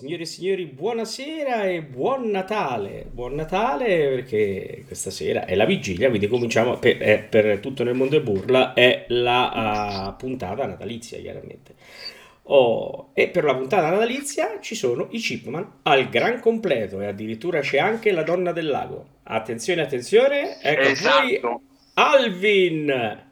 Signore e signori, buonasera e buon Natale. Buon Natale perché questa sera è la vigilia, quindi cominciamo per, è, per tutto nel mondo e burla, è la uh, puntata natalizia chiaramente. Oh, e per la puntata natalizia ci sono i Chipman al gran completo e addirittura c'è anche la donna del lago. Attenzione, attenzione, ecco esatto. Alvin.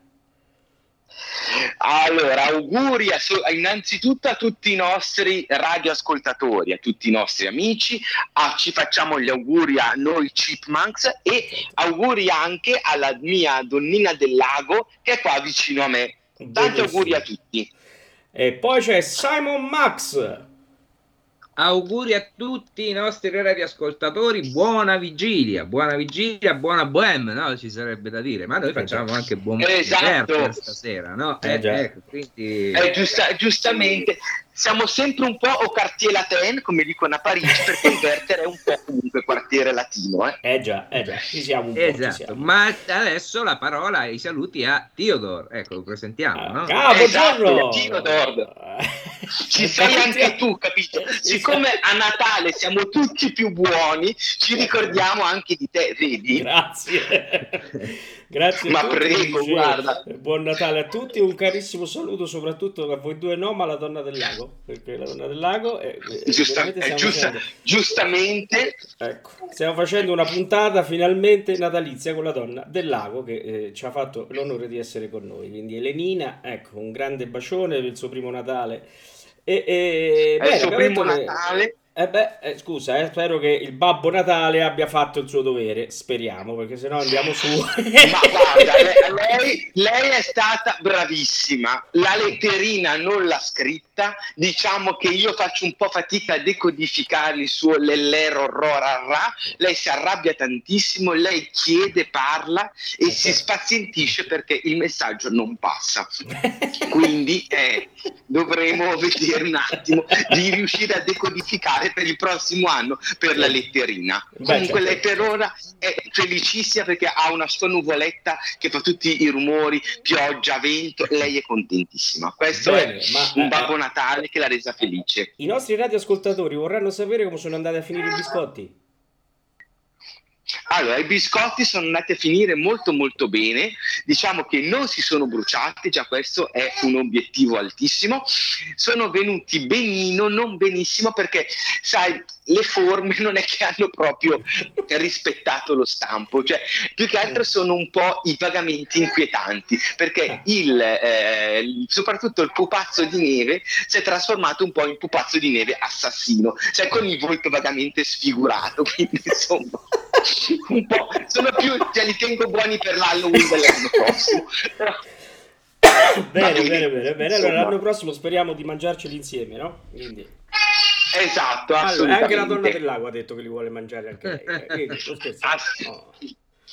Allora, auguri a, innanzitutto a tutti i nostri radioascoltatori, a tutti i nostri amici, a, ci facciamo gli auguri a noi Chipmunks e auguri anche alla mia donnina del lago che è qua vicino a me. Tanti auguri a tutti. E poi c'è Simon Max. Auguri a tutti i nostri radioascoltatori, buona vigilia, buona vigilia, buona bohème, no? Ci sarebbe da dire, ma noi facciamo anche buon esatto. stasera, no? Eh, eh, ecco, quindi... eh, giusta, giustamente, siamo sempre un po' au quartier latin, come dicono a Parigi, perché il Werther è un po' comunque quartiere latino. Eh, eh già, eh già, ci siamo un po'. Esatto, ma adesso la parola e i saluti a Theodore, ecco, lo presentiamo, ah, no? Ah, buongiorno! Esatto, Theodore. Ci sei anche tu, capito? Siccome a Natale siamo tutti più buoni, ci ricordiamo anche di te, vedi? Grazie. Grazie ma prego, guarda. Buon Natale a tutti, un carissimo saluto soprattutto a voi due no, ma alla donna del lago, perché la donna del lago è, Giusta, è giusta, facendo... giustamente ecco, stiamo facendo una puntata finalmente natalizia con la donna del lago che eh, ci ha fatto l'onore di essere con noi. Quindi Elenina, ecco, un grande bacione per il suo primo Natale. E, e, è bene, il suo primo Natale. Eh beh, eh, scusa, eh, spero che il Babbo Natale abbia fatto il suo dovere, speriamo, perché sennò andiamo su. Ma guarda, lei, lei, è stata bravissima, la letterina non l'ha scritta, diciamo che io faccio un po' fatica a decodificare il suo lellero rorarà, lei si arrabbia tantissimo, lei chiede, parla e okay. si spazientisce perché il messaggio non passa. Quindi eh, dovremo vedere un attimo di riuscire a decodificare per il prossimo anno per la letterina. Beh, Comunque certo. lei per ora è felicissima perché ha una sua nuvoletta che fa tutti i rumori, pioggia, vento, lei è contentissima. Questo Bene, è ma, un eh, Babbo Natale che l'ha resa felice. I nostri radioascoltatori vorranno sapere come sono andati a finire i biscotti. Allora, i biscotti sono andati a finire molto molto bene, diciamo che non si sono bruciati, già questo è un obiettivo altissimo, sono venuti benino, non benissimo perché sai, le forme non è che hanno proprio rispettato lo stampo, cioè più che altro sono un po' i pagamenti inquietanti, perché il, eh, soprattutto il pupazzo di neve si è trasformato un po' in pupazzo di neve assassino, cioè con il volto vagamente sfigurato, quindi insomma un po', sono più, cioè li tengo buoni per l'Halloween dell'anno prossimo. bene, bene, bene, bene. Allora l'anno prossimo speriamo di mangiarceli insieme, no? Quindi... Esatto, allora, anche la donna del lago ha detto che li vuole mangiare anche lei. Eh, Ass- oh.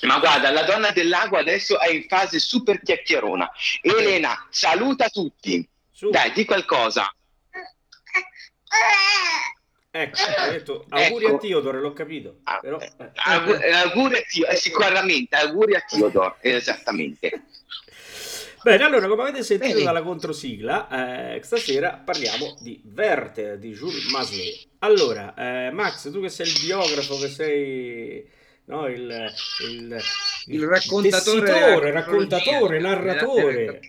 Ma guarda, la donna del lago adesso è in fase super chiacchierona. Elena, saluta tutti. Su. Dai, di qualcosa. Ecco, ha detto auguri ecco. a Teodoro, l'ho capito. Ah, però, eh. Auguri, auguri a Teodoro, eh, sicuramente, auguri a Teodoro, esattamente. Bene, allora, come avete sentito Bene. dalla controsigla, eh, stasera parliamo di Werther di Jules Maslet. Allora, eh, Max, tu che sei il biografo, che sei no, il, il, il, raccontatore, raccontatore, narratore.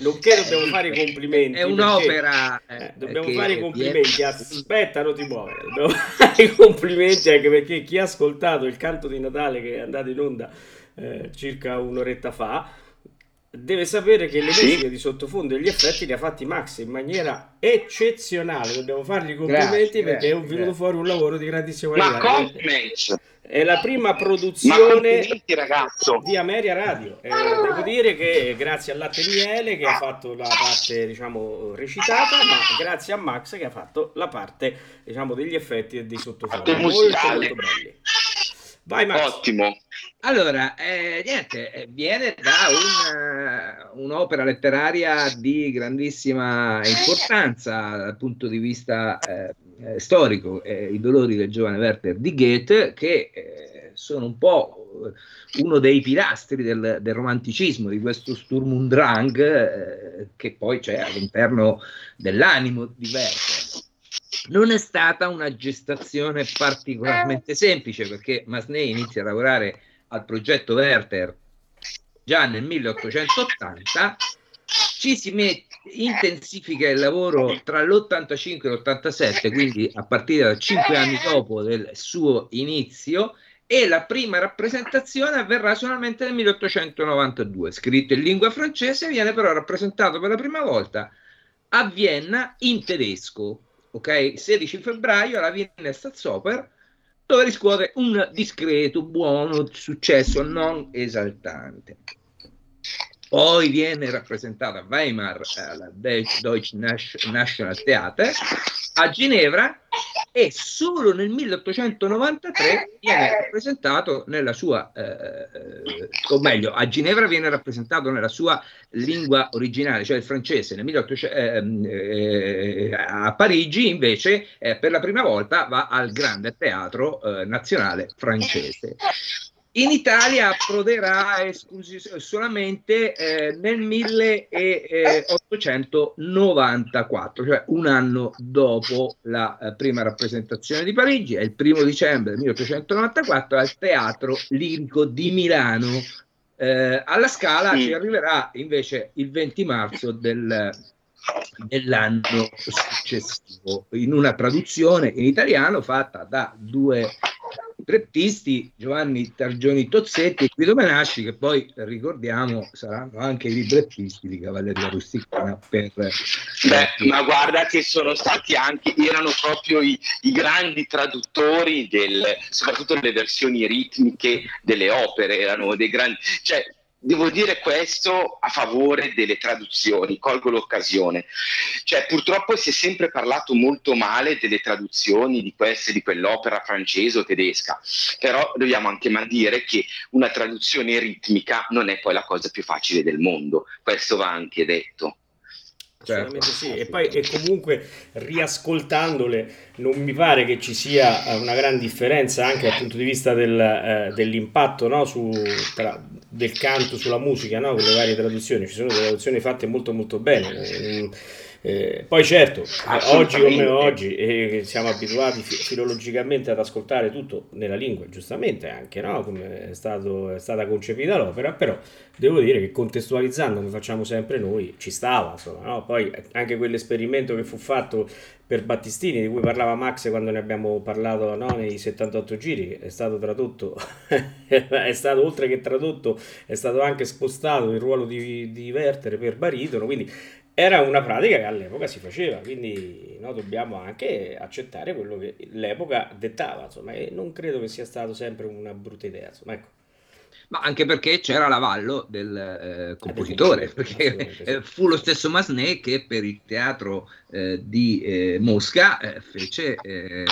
Nonché dobbiamo fare i complimenti. È un'opera. Perché, eh, dobbiamo fare i complimenti. Aspetta, non ti muovere. Dobbiamo fare i complimenti anche perché chi ha ascoltato il canto di Natale che è andato in onda eh, circa un'oretta fa deve sapere che le musiche di sottofondo e gli effetti li ha fatti Max in maniera eccezionale. Dobbiamo fargli i complimenti grazie, perché grazie, è venuto grazie. fuori un lavoro di grandissima qualità. Ma complimenti! È la prima produzione di Ameria Radio. Eh, devo dire che grazie a Latte Miele che ha fatto la parte diciamo recitata, ma grazie a Max che ha fatto la parte diciamo degli effetti e dei sottofondo. Molto, molto belli. Vai Max. Ottimo. Allora, eh, niente, eh, viene da una, eh, un'opera letteraria di grandissima importanza dal punto di vista eh, eh, storico, eh, I dolori del giovane Werther di Goethe, che sono un po' uno dei pilastri del, del romanticismo, di questo Sturm und Drang che poi c'è all'interno dell'animo di Werther. Non è stata una gestazione particolarmente semplice perché Masnei inizia a lavorare al progetto Werther già nel 1880, ci si mette, intensifica il lavoro tra l'85 e l'87, quindi a partire da cinque anni dopo del suo inizio, e la prima rappresentazione avverrà solamente nel 1892. Scritto in lingua francese, viene però rappresentato per la prima volta a Vienna in tedesco. Ok, 16 febbraio alla Vienna Staatsoper, dove riscuote un discreto, buono successo non esaltante. Poi viene rappresentata a Weimar alla Deutsche National Theater, a Ginevra e solo nel 1893 viene rappresentato nella sua, eh, o meglio, a Ginevra viene rappresentato nella sua lingua originale, cioè il francese. Nel 1800, eh, eh, a Parigi invece eh, per la prima volta va al Grande Teatro eh, Nazionale francese. In Italia approderà esclusi- solamente eh, nel 1894, cioè un anno dopo la eh, prima rappresentazione di Parigi, è il primo dicembre del 1894 al Teatro Lirico di Milano. Eh, alla Scala ci arriverà invece il 20 marzo del, dell'anno successivo in una traduzione in italiano fatta da due librettisti Giovanni Targioni Tozzetti e Guido Menasci che poi ricordiamo saranno anche i librettisti di Cavalleria Rusticana per Beh, ma guarda che sono stati anche erano proprio i, i grandi traduttori del, soprattutto delle versioni ritmiche delle opere erano dei grandi cioè Devo dire questo a favore delle traduzioni, colgo l'occasione. Cioè, purtroppo si è sempre parlato molto male delle traduzioni di queste, di quell'opera francese o tedesca, però dobbiamo anche mal dire che una traduzione ritmica non è poi la cosa più facile del mondo, questo va anche detto. Certo. sì, e poi e comunque riascoltandole non mi pare che ci sia eh, una gran differenza anche dal punto di vista del, eh, dell'impatto no, su, tra, del canto sulla musica no, con le varie traduzioni. Ci sono delle traduzioni fatte molto molto bene. Mm, eh, poi certo, oggi come oggi eh, siamo abituati filologicamente ad ascoltare tutto nella lingua, giustamente anche, no? come è, stato, è, stata concepita l'opera, però devo dire che contestualizzando come facciamo sempre noi ci stava, insomma, no? poi anche quell'esperimento che fu fatto per Battistini, di cui parlava Max quando ne abbiamo parlato no? nei 78 giri, è stato tradotto, è stato oltre che tradotto, è stato anche spostato il ruolo di, di Werther per baritono, quindi era una pratica che all'epoca si faceva, quindi no, dobbiamo anche accettare quello che l'epoca dettava, insomma, e non credo che sia stato sempre una brutta idea, insomma, ecco. Ma anche perché c'era l'avallo del eh, compositore, perché eh, fu lo stesso Masné che per il teatro eh, di eh, Mosca eh, fece eh,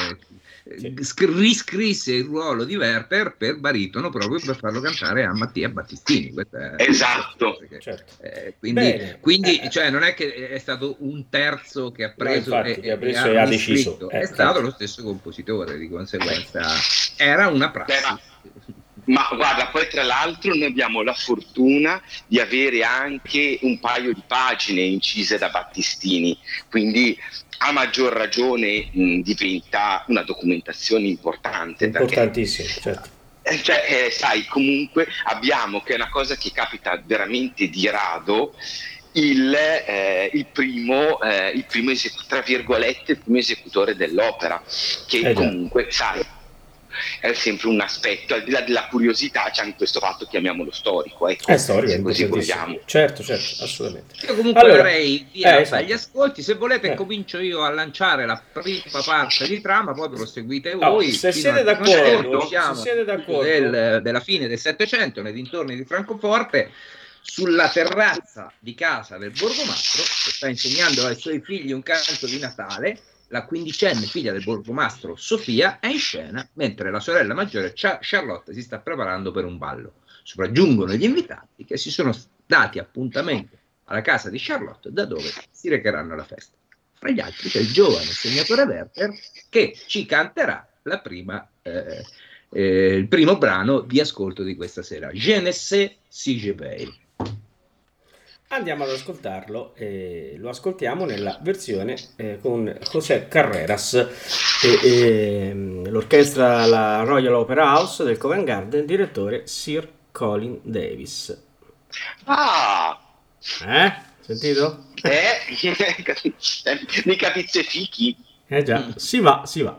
sì. riscrisse il ruolo di Werther per baritono proprio per farlo cantare a Mattia Battistini. esatto. Perché, certo. eh, quindi, quindi eh, cioè, non è che è stato un terzo che ha preso, no, infatti, e, ha preso e, ha deciso. è eh, stato certo. lo stesso compositore, di conseguenza era una prassi. Beh, ma guarda, poi tra l'altro noi abbiamo la fortuna di avere anche un paio di pagine incise da Battistini, quindi a maggior ragione mh, diventa una documentazione importante. Importantissimo, perché, certo. Eh, cioè, eh, sai, comunque abbiamo, che è una cosa che capita veramente di rado, il, eh, il, primo, eh, il primo, tra virgolette, il primo esecutore dell'opera, che eh comunque, sai, è sempre un aspetto, al di là della curiosità c'è anche questo fatto, chiamiamolo storico, ecco, è storico, se così vogliamo. Certo, certo, assolutamente. Io comunque allora, vorrei via eh, esatto. agli ascolti, se volete eh. comincio io a lanciare la prima parte di trama, poi proseguite voi. No, se, siete d'accordo, se siete d'accordo. Del, della fine del Settecento, nei dintorni di Francoforte, sulla terrazza di casa del borgomastro, che sta insegnando ai suoi figli un canto di Natale, la quindicenne figlia del borgomastro Sofia è in scena mentre la sorella maggiore Charlotte si sta preparando per un ballo. Sopraggiungono gli invitati che si sono dati appuntamento alla casa di Charlotte da dove si recheranno alla festa. Fra gli altri c'è il giovane segnatore Werther che ci canterà prima, eh, eh, il primo brano di ascolto di questa sera. Je ne. Andiamo ad ascoltarlo, eh, lo ascoltiamo nella versione eh, con José Carreras, e, e, ehm, l'orchestra la Royal Opera House del Covent Garden, direttore Sir Colin Davis. Ah! Eh? Sentito? Eh, mica pizze fichi. Eh già, si va, si va.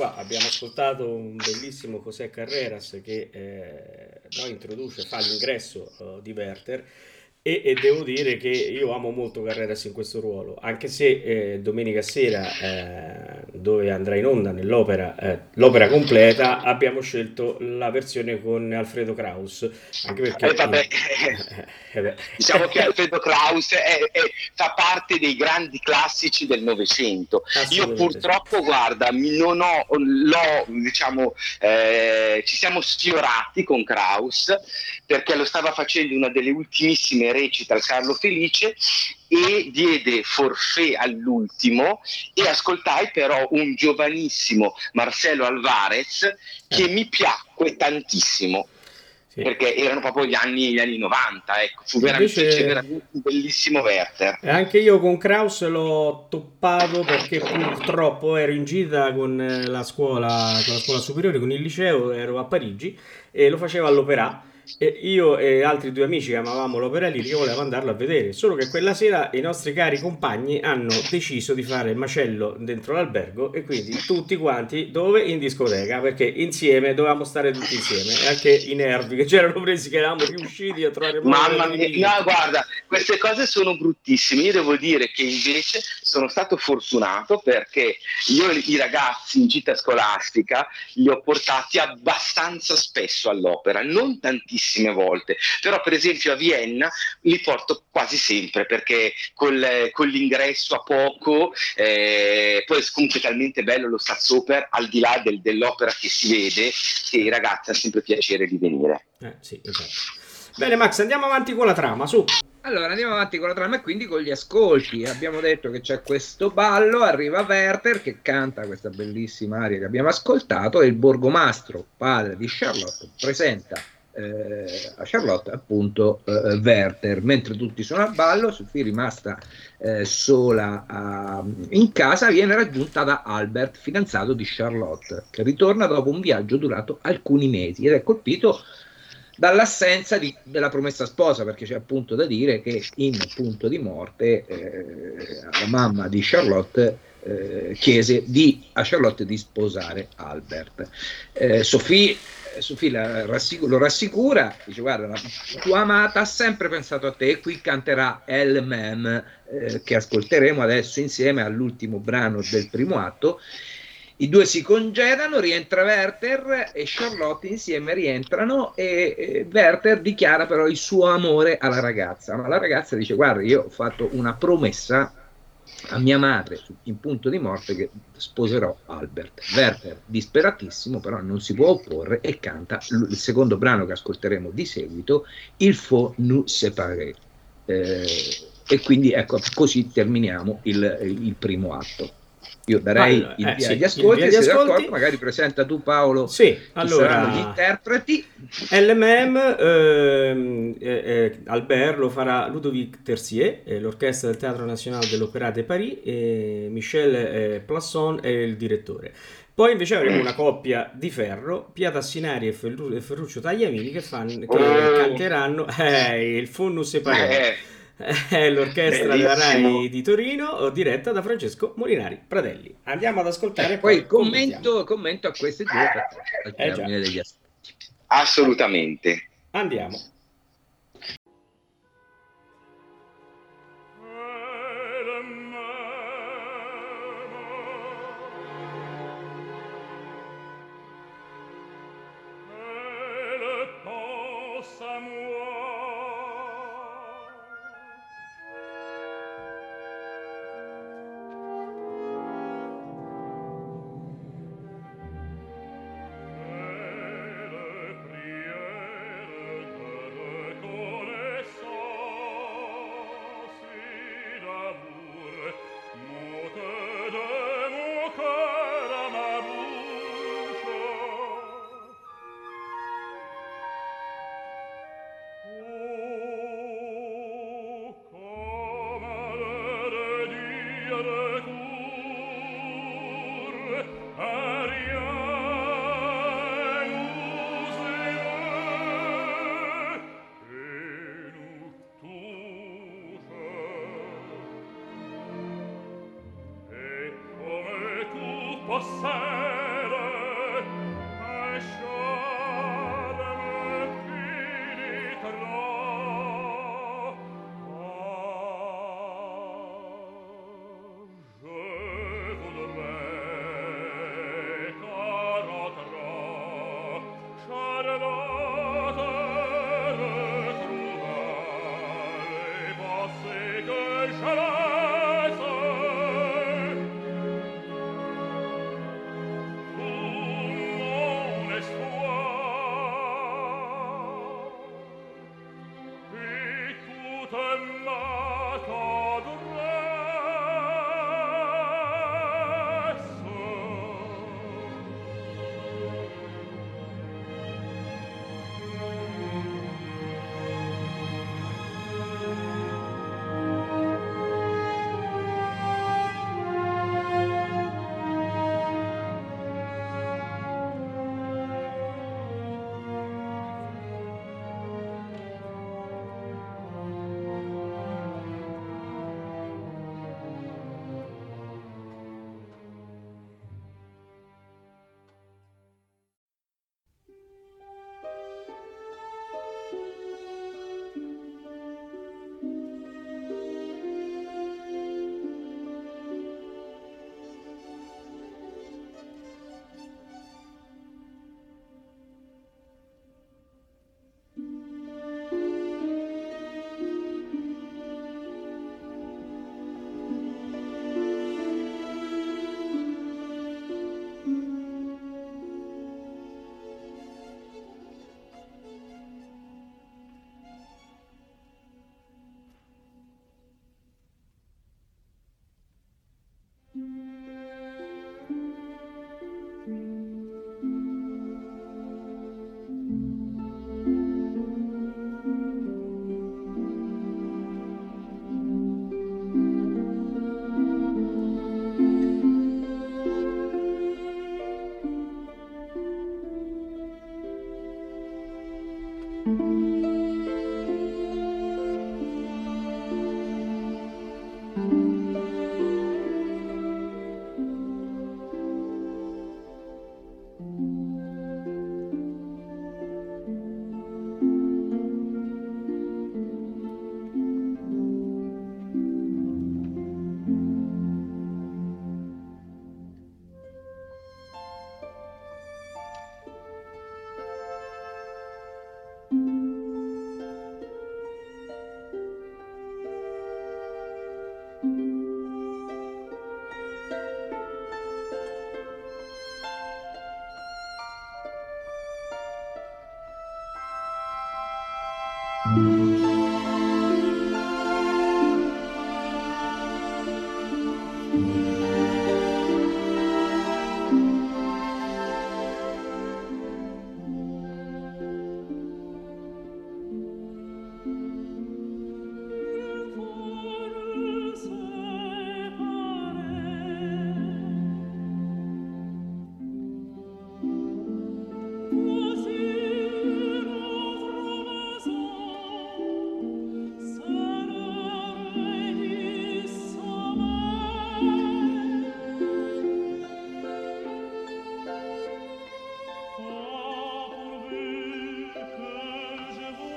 qua, abbiamo ascoltato un bellissimo José Carreras che eh, no, introduce, fa l'ingresso eh, di Werther e, e devo dire che io amo molto Carreras in questo ruolo, anche se eh, domenica sera, eh, dove andrà in onda nell'opera, eh, l'opera completa, abbiamo scelto la versione con Alfredo Kraus, anche perché... Eh, vabbè. eh. Diciamo che Alfredo Kraus è- è- fa parte dei grandi classici del Novecento. Io purtroppo, guarda, non ho, l'ho, diciamo, eh, ci siamo sfiorati con Kraus perché lo stava facendo una delle ultimissime recite al Carlo Felice e diede forfè all'ultimo e ascoltai però un giovanissimo Marcelo Alvarez che mi piacque tantissimo Sì. perché erano proprio gli anni, gli anni 90, ecco. fu veramente, Invece- c'è veramente un bellissimo Werther. Anche io con Kraus l'ho toppato perché purtroppo ero in gita con eh, la scuola, con la scuola superiore, con il liceo, ero a Parigi e lo facevo all'Opera. E io e altri due amici che amavamo l'opera lirica volevamo andarlo a vedere, solo che quella sera i nostri cari compagni hanno deciso di fare il macello dentro l'albergo e quindi tutti quanti dove? In discoteca, perché insieme dovevamo stare tutti insieme e anche i nervi che c'erano presi che eravamo riusciti a trovare Mamma mia, no, guarda, queste cose sono bruttissime. Io devo dire che invece sono stato fortunato perché io i ragazzi in gita scolastica li ho portati abbastanza spesso all'opera, non tantissime volte, però per esempio a Vienna li porto quasi sempre perché col- con l'ingresso a poco, eh, poi comunque è talmente bello lo Staatsoper, al di là del- dell'opera che si vede, che i ragazzi hanno sempre piacere di venire. Eh, sì, esatto. Bene Max, andiamo avanti con la trama, su. Allora andiamo avanti con la trama e quindi con gli ascolti. Abbiamo detto che c'è questo ballo, arriva Werther che canta questa bellissima aria che abbiamo ascoltato e il borgomastro, padre di Charlotte, presenta eh, a Charlotte appunto eh, Werther, mentre tutti sono al ballo, Sophie rimasta eh, sola a- in casa viene raggiunta da Albert, fidanzato di Charlotte, che ritorna dopo un viaggio durato alcuni mesi ed è colpito dall'assenza di- della promessa sposa, perché c'è appunto da dire che in punto di morte eh, la mamma di Charlotte eh, chiese di, a Charlotte di sposare Albert. Eh, Sophie, Sophie la rassicu- lo rassicura, dice guarda, la tua amata ha sempre pensato a te e qui canterà El Mem eh, che ascolteremo adesso insieme all'ultimo brano del primo atto. I due si congedano, rientra Werther e Charlotte insieme rientrano e, e Werther dichiara però il suo amore alla ragazza, ma la ragazza dice guarda io ho fatto una promessa a mia madre in punto di morte che sposerò Albert. Werther disperatissimo però non si può opporre e canta il secondo brano che ascolteremo di seguito, Il faut nous séparer. Eh, e quindi ecco così terminiamo il, il primo atto. Io darei Allora, il eh, via sì, agli ascolti, il via e sei ascolti. magari presenta tu Paolo Sì, chi saranno gli allora interpreti. LMM ehm, eh, eh, Albert lo farà Ludovic Terzier, eh, l'orchestra del Teatro Nazionale dell'Opéra de Paris e Michel eh, Plasson è il direttore. Poi invece avremo una coppia di ferro, Pia Tassinari e, Ferru- e Ferruccio Tagliamini che, fan- che Oh. canteranno eh, il Funus Separé. Eh, È l'orchestra della Rai di Torino, diretta da Francesco Molinari Pradelli. Andiamo ad ascoltare. E poi commento, commento, a queste due al eh termine degli aspetti. Assolutamente. Andiamo.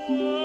Oh.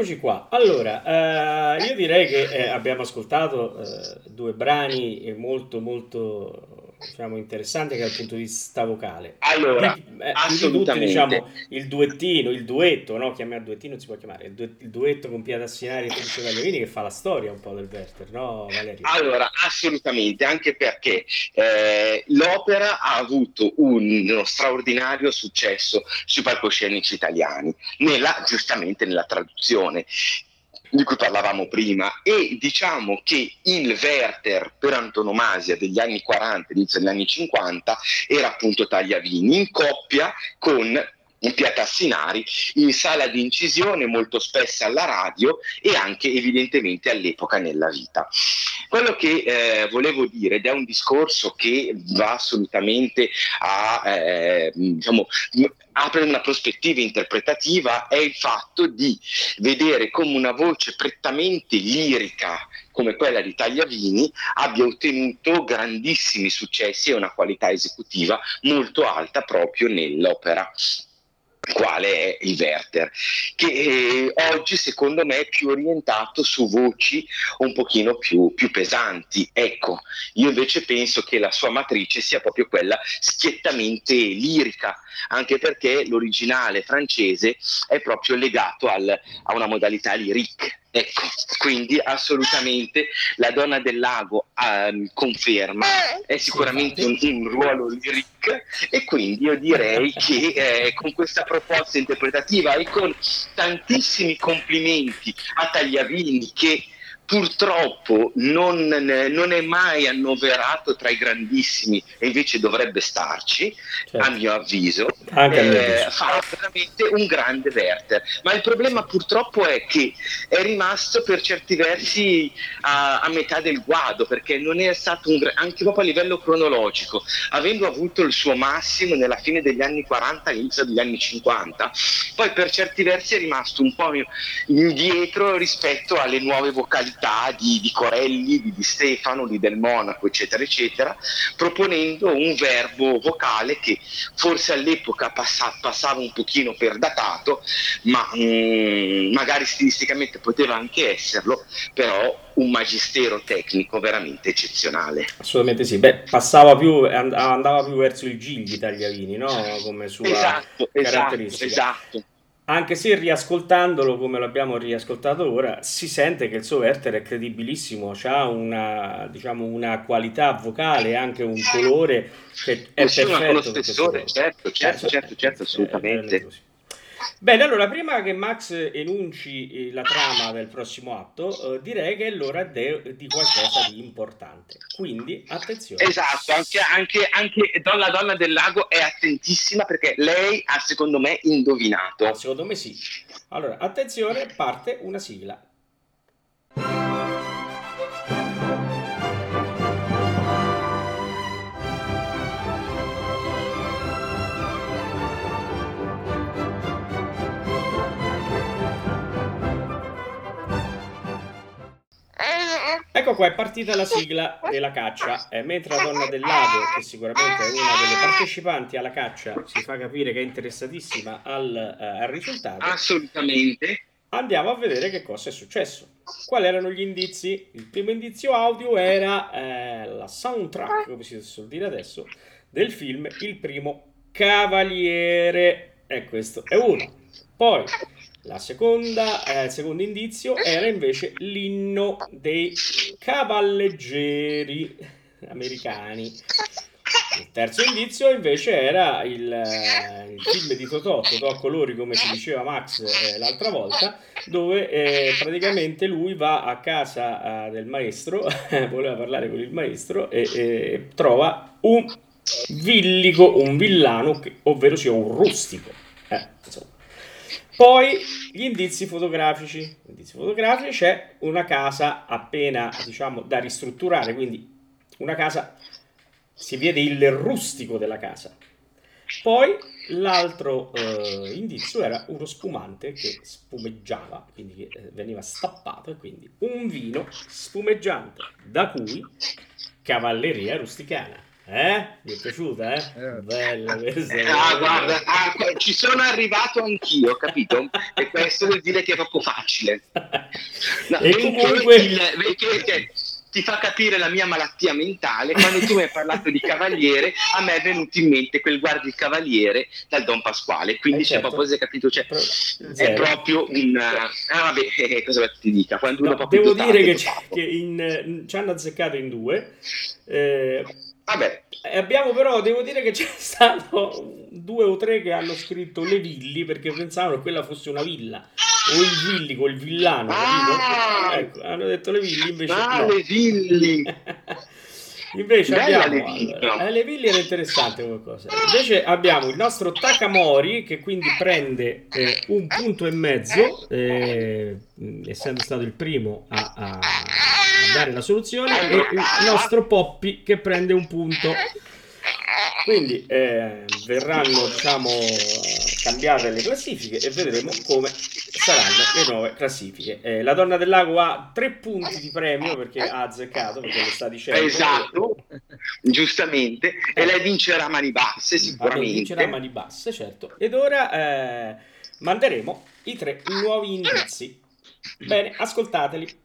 Eccoci qua. Allora, eh, io direi che eh, abbiamo ascoltato eh, due brani molto, molto diciamo, interessante che dal punto di vista vocale. Allora, eh, assolutamente. Tutti, diciamo, il duettino, il duetto, no? Chiamare duettino si può chiamare, il, du- il duetto con Pia Tassinari e Felice Gagliavini che fa la storia un po' del Werther, no Valerio? Allora, assolutamente, anche perché eh, l'opera ha avuto un, uno straordinario successo sui palcoscenici italiani, nella, giustamente nella traduzione di cui parlavamo prima e diciamo che il Werther per antonomasia degli anni 40 inizio degli anni 50 era appunto Tagliavini in coppia con in Pia Tassinari in sala di incisione molto spesso alla radio e anche evidentemente all'epoca nella vita. Quello che eh, volevo dire, ed è un discorso che va assolutamente a, eh, diciamo, apre una prospettiva interpretativa, è il fatto di vedere come una voce prettamente lirica come quella di Tagliavini abbia ottenuto grandissimi successi e una qualità esecutiva molto alta proprio nell'opera quale è il Werther, che eh, oggi secondo me è più orientato su voci un pochino più, più, pesanti. Ecco, io invece penso che la sua matrice sia proprio quella schiettamente lirica, anche perché l'originale francese è proprio legato al, a una modalità lyrique Ecco, quindi assolutamente la donna del lago um, conferma, è sicuramente un, un ruolo lyric e quindi io direi che eh, con questa proposta interpretativa e con tantissimi complimenti a Tagliavini che purtroppo non, non, è mai annoverato tra i grandissimi e invece dovrebbe starci, certo. a mio avviso, eh, fa veramente un grande Werther. Ma il problema purtroppo è che è rimasto per certi versi a, a metà del guado, perché non è stato un anche proprio a livello cronologico, avendo avuto il suo massimo nella fine degli anni 40, all'inizio degli anni 50, poi per certi versi è rimasto un po' indietro rispetto alle nuove vocalità città di, di Corelli, di, di, Stefano, di Del Monaco, eccetera, eccetera, proponendo un verbo vocale che forse all'epoca passa, passava un pochino per datato, ma mh, mm, magari stilisticamente poteva anche esserlo, però un magistero tecnico veramente eccezionale. Assolutamente sì, beh, passava più, andava più verso il Gigli Tagliavini, no? Come sua esatto, esatto caratteristica. Esatto, esatto anche se riascoltandolo come l'abbiamo riascoltato ora, si sente che il suo Werther è credibilissimo, ha una, diciamo, una qualità vocale, anche un colore che è sì, perfetto. Certo, certo, certo, certo, certo, assolutamente. Bene, allora prima che Max enunci eh, la trama del prossimo atto, eh, direi che è l'ora de- di qualcosa di importante. Quindi, attenzione. Esatto, anche, anche, anche la donna del lago è attentissima perché lei ha secondo me indovinato. Ah, secondo me sì. Allora, attenzione, parte una sigla. Ecco qua, è partita la sigla della caccia, eh, mentre la donna del lago, che sicuramente è una delle partecipanti alla caccia, si fa capire che è interessatissima al, eh, al risultato. Assolutamente. Andiamo a vedere che cosa è successo. Quali erano gli indizi? Il primo indizio audio era eh, la soundtrack, come si suol dire adesso, del film Il primo cavaliere. E questo è uno. Poi seconda, eh, il secondo indizio era invece l'inno dei cavalleggeri americani. Il terzo indizio invece era il, eh, il film di Totò, Totò a colori come si diceva Max eh, l'altra volta, dove eh, praticamente lui va a casa eh, del maestro, voleva parlare con il maestro e trova un villico, un villano, ovvero sia un rustico. Eh, insomma poi gli indizi fotografici. Indizi fotografici c'è una casa appena, diciamo, da ristrutturare, quindi una casa, si vede il rustico della casa. Poi l'altro eh, indizio era uno spumante che spumeggiava, quindi che eh, veniva stappato, e quindi un vino spumeggiante, da cui cavalleria rusticana. Eh? Mi è piaciuta, eh? Eh. Bella questa. Ah, guarda, ah, ci sono arrivato anch'io, capito? E questo vuol dire che è proprio facile. No, e comunque... il- cioè, ti fa capire la mia malattia mentale. Quando tu mi hai parlato di Cavaliere, a me è venuto in mente quel guardi il Cavaliere dal Don Pasquale. Quindi Eh, c'è certo. proprio, hai capito? Cioè, Pro- è proprio un... Ah, vabbè, eh, cosa ti dica? Quando uno No, proprio devo dotato, dire che, che in, ci hanno azzeccato in due. Eh, Vabbè, e abbiamo però, devo dire che c'è stato due o tre che hanno scritto le villi perché pensavano che quella fosse una villa o il villi col villano? Ah! Ecco, hanno detto le villi invece ah, no. le villi! Invece Bella abbiamo le allora, eh, le Villi era interessante come cosa. Invece abbiamo il nostro Takamori che quindi prende eh, un punto e mezzo, eh, essendo stato il primo a- a dare la soluzione, e il nostro Poppy che prende un punto. Quindi eh, verranno diciamo cambiate le classifiche e vedremo come saranno le nuove classifiche. Eh, la donna del lago ha tre punti di premio perché ha azzeccato, perché lo sta dicendo. Esatto, giustamente. E lei vincerà a mani basse, sicuramente. vincerà a mani basse, certo. Ed ora eh, manderemo i tre nuovi indizi. Bene, ascoltateli.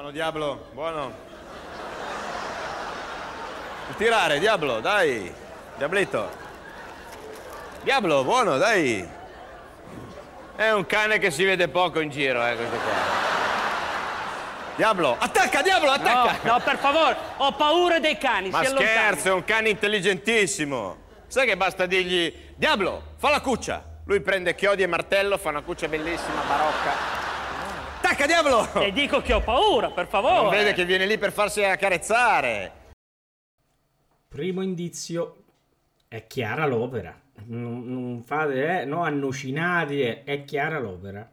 Buono Diablo, buono. Tirare, Diablo, dai. Diablito. Diablo, buono, dai. È un cane che si vede poco in giro, eh, questo qua. Diablo, attacca, Diablo, No, attacca. no, per favore, ho paura dei cani. Ma scherzo, è un cane intelligentissimo. Sai che basta dirgli, Diablo, fa la cuccia. Lui prende chiodi e martello, fa una cuccia bellissima, barocca. Attacca, Diablo! E dico che ho paura, per favore. Non vede che viene lì per farsi accarezzare. Primo indizio è chiara l'opera. Non, non fate, eh, no, annocinati, è chiara l'opera.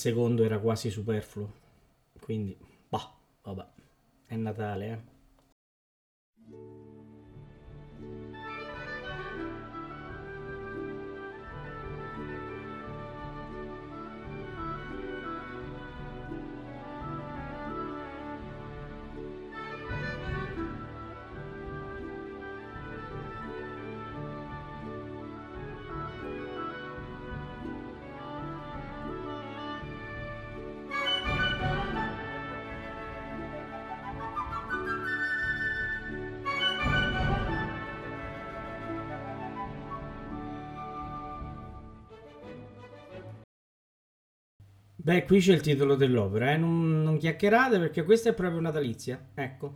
Secondo era quasi superfluo. Quindi, bah, vabbè, è Natale, eh. Beh, qui c'è il titolo dell'opera, eh? non, non chiacchierate perché questa è proprio natalizia. Ecco.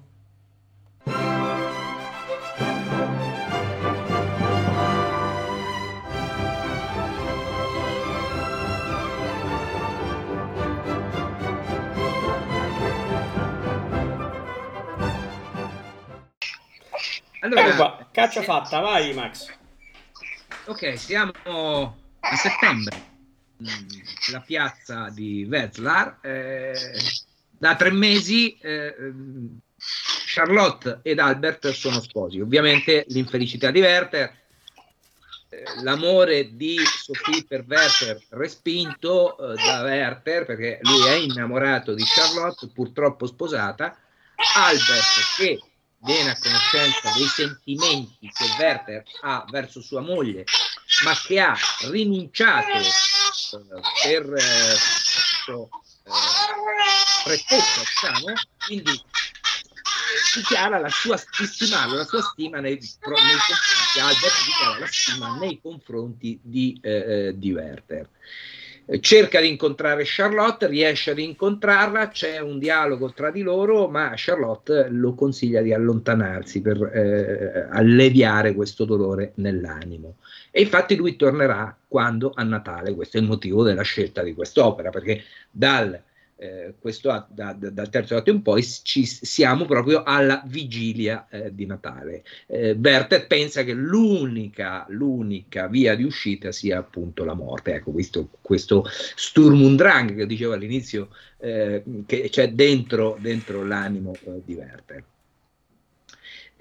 Allora, Ecco qua, caccia sì. fatta, vai Max. Ok, siamo a settembre. Mm, La piazza di Wetzlar. eh, da tre mesi eh, ehm, Charlotte ed Albert sono sposi. Ovviamente l'infelicità di Werther, eh, l'amore di Sophie per Werther respinto eh, da Werther perché lui è innamorato di Charlotte, purtroppo sposata. Albert che viene a conoscenza dei sentimenti che Werther ha verso sua moglie, ma che ha rinunciato eh, per eh, eh, pretesa, diciamo, quindi dichiara la sua stima, la sua stima nei, nei confronti, Albert dichiara la stima nei confronti di, eh, eh, di Werther. Cerca di incontrare Charlotte, riesce ad incontrarla, c'è un dialogo tra di loro, ma Charlotte lo consiglia di allontanarsi per eh, alleviare questo dolore nell'animo. E infatti lui tornerà quando a Natale, questo è il motivo della scelta di quest'opera, perché dal eh, questo da, da, dal terzo atto in poi ci, siamo proprio alla vigilia eh, di Natale. Eh, Werther pensa che l'unica, l'unica, via di uscita sia appunto la morte. Ecco, questo, questo Sturm und Drang che dicevo all'inizio eh, che c'è dentro, dentro l'animo eh, di Werther.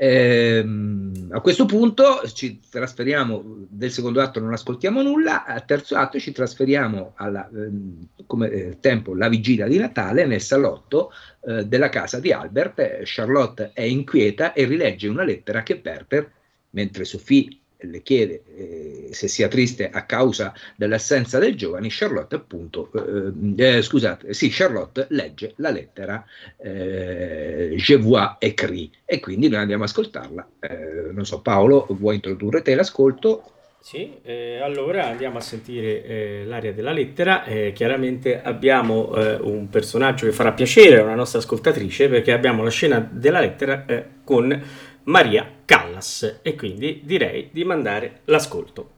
Ehm, a questo punto ci trasferiamo del secondo atto, non ascoltiamo nulla, al terzo atto ci trasferiamo alla, ehm, come eh, tempo la vigilia di Natale nel salotto eh, della casa di Albert. Charlotte è inquieta e rilegge una lettera che Werther, mentre Sophie le chiede eh, se sia triste a causa dell'assenza del giovane, Charlotte appunto, eh, eh, scusate, sì, Charlotte legge la lettera eh, Je vois écrit e quindi noi andiamo a ascoltarla. Eh, non so, Paolo, vuoi introdurre te l'ascolto? Sì, eh, allora andiamo a sentire eh, l'aria della lettera. Eh, chiaramente abbiamo eh, un personaggio che farà piacere a una nostra ascoltatrice perché abbiamo la scena della lettera con Maria Callas e quindi direi di mandare l'ascolto.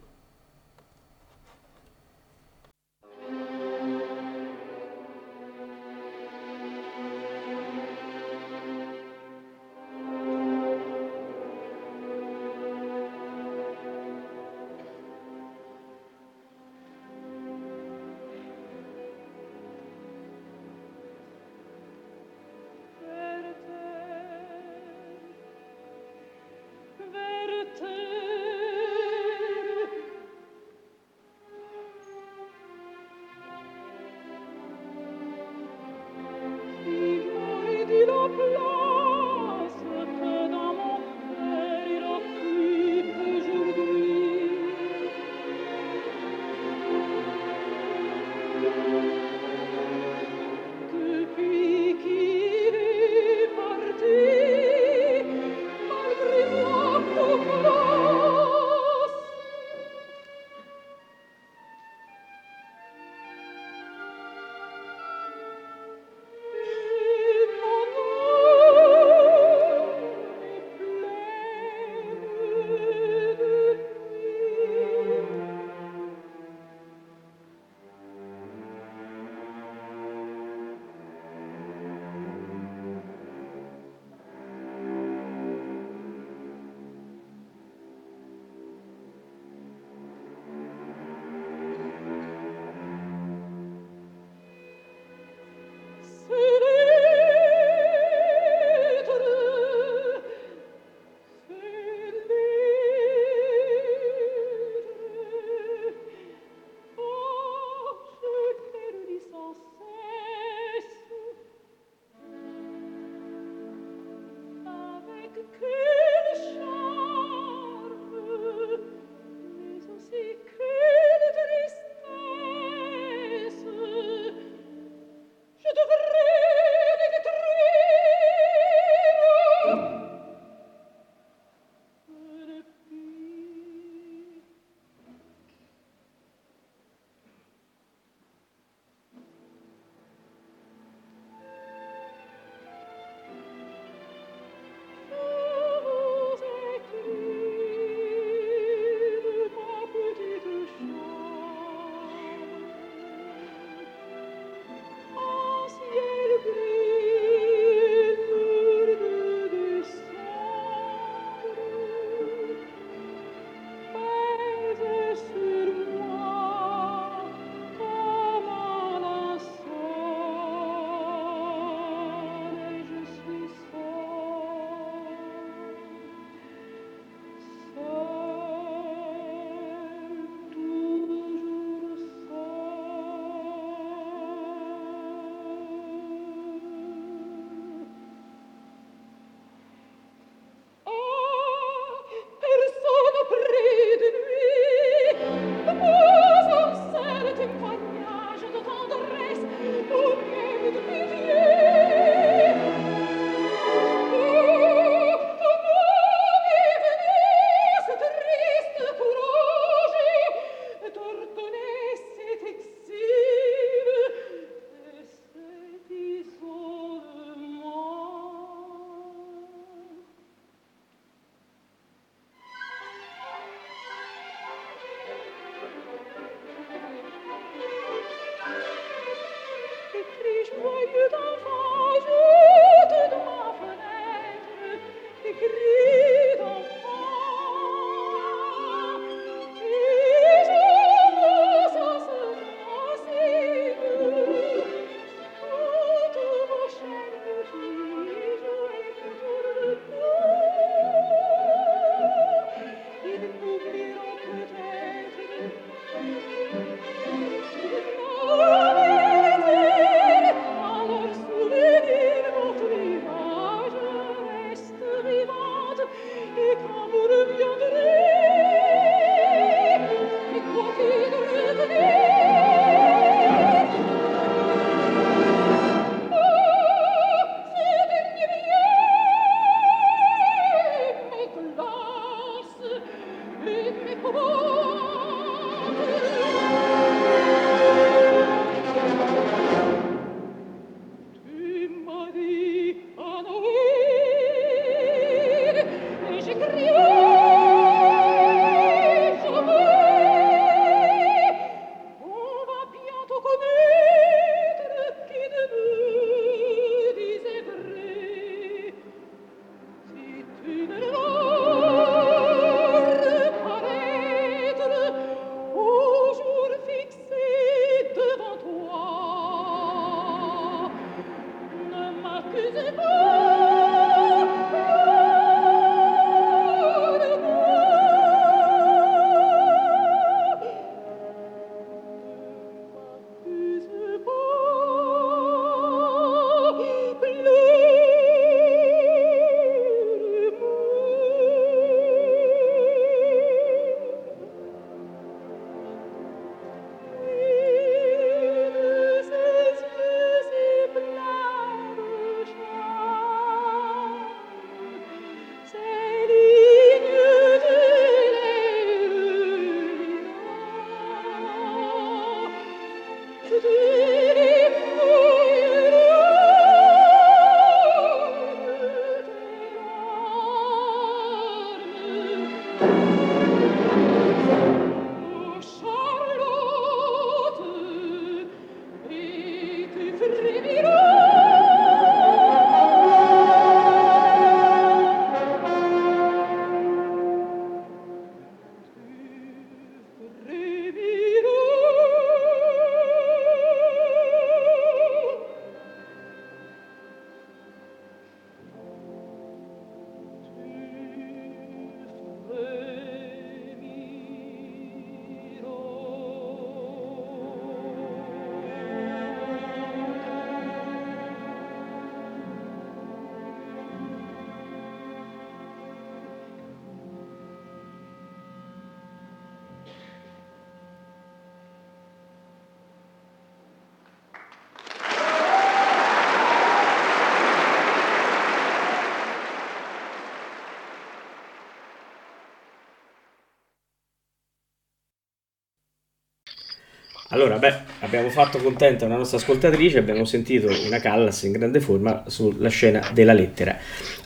Allora, beh, abbiamo fatto contenta una nostra ascoltatrice, abbiamo sentito una Callas in grande forma sulla scena della lettera.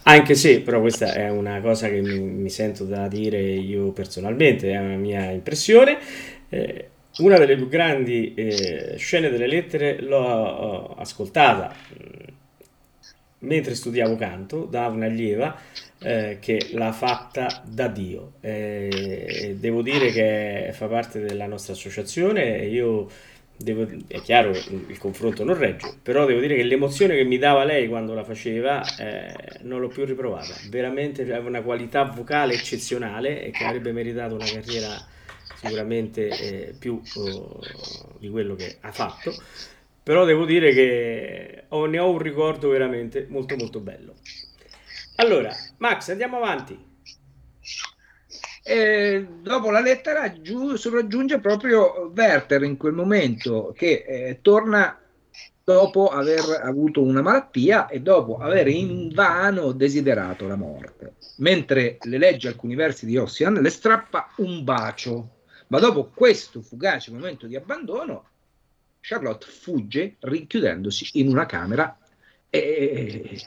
Anche se, però, questa è una cosa che mi, mi sento da dire io personalmente, è una mia impressione. Eh, una delle più grandi eh, scene delle lettere l'ho ascoltata mm, mentre studiavo canto da un'allieva eh, che l'ha fatta da Dio. Eh, devo dire che fa parte della nostra associazione io devo, è chiaro il confronto non regge, però devo dire che l'emozione che mi dava lei quando la faceva eh, non l'ho più riprovata. Veramente aveva una qualità vocale eccezionale e che avrebbe meritato una carriera sicuramente eh, più oh, di quello che ha fatto però devo dire che ho, ne ho un ricordo veramente molto molto bello. Allora, Max, andiamo avanti. E dopo la lettera giù, sopraggiunge proprio Werther in quel momento che eh, torna dopo aver avuto una malattia e dopo aver invano desiderato la morte. Mentre le legge alcuni versi di Ossian, le strappa un bacio. Ma dopo questo fugace momento di abbandono, Charlotte fugge rinchiudendosi in una camera e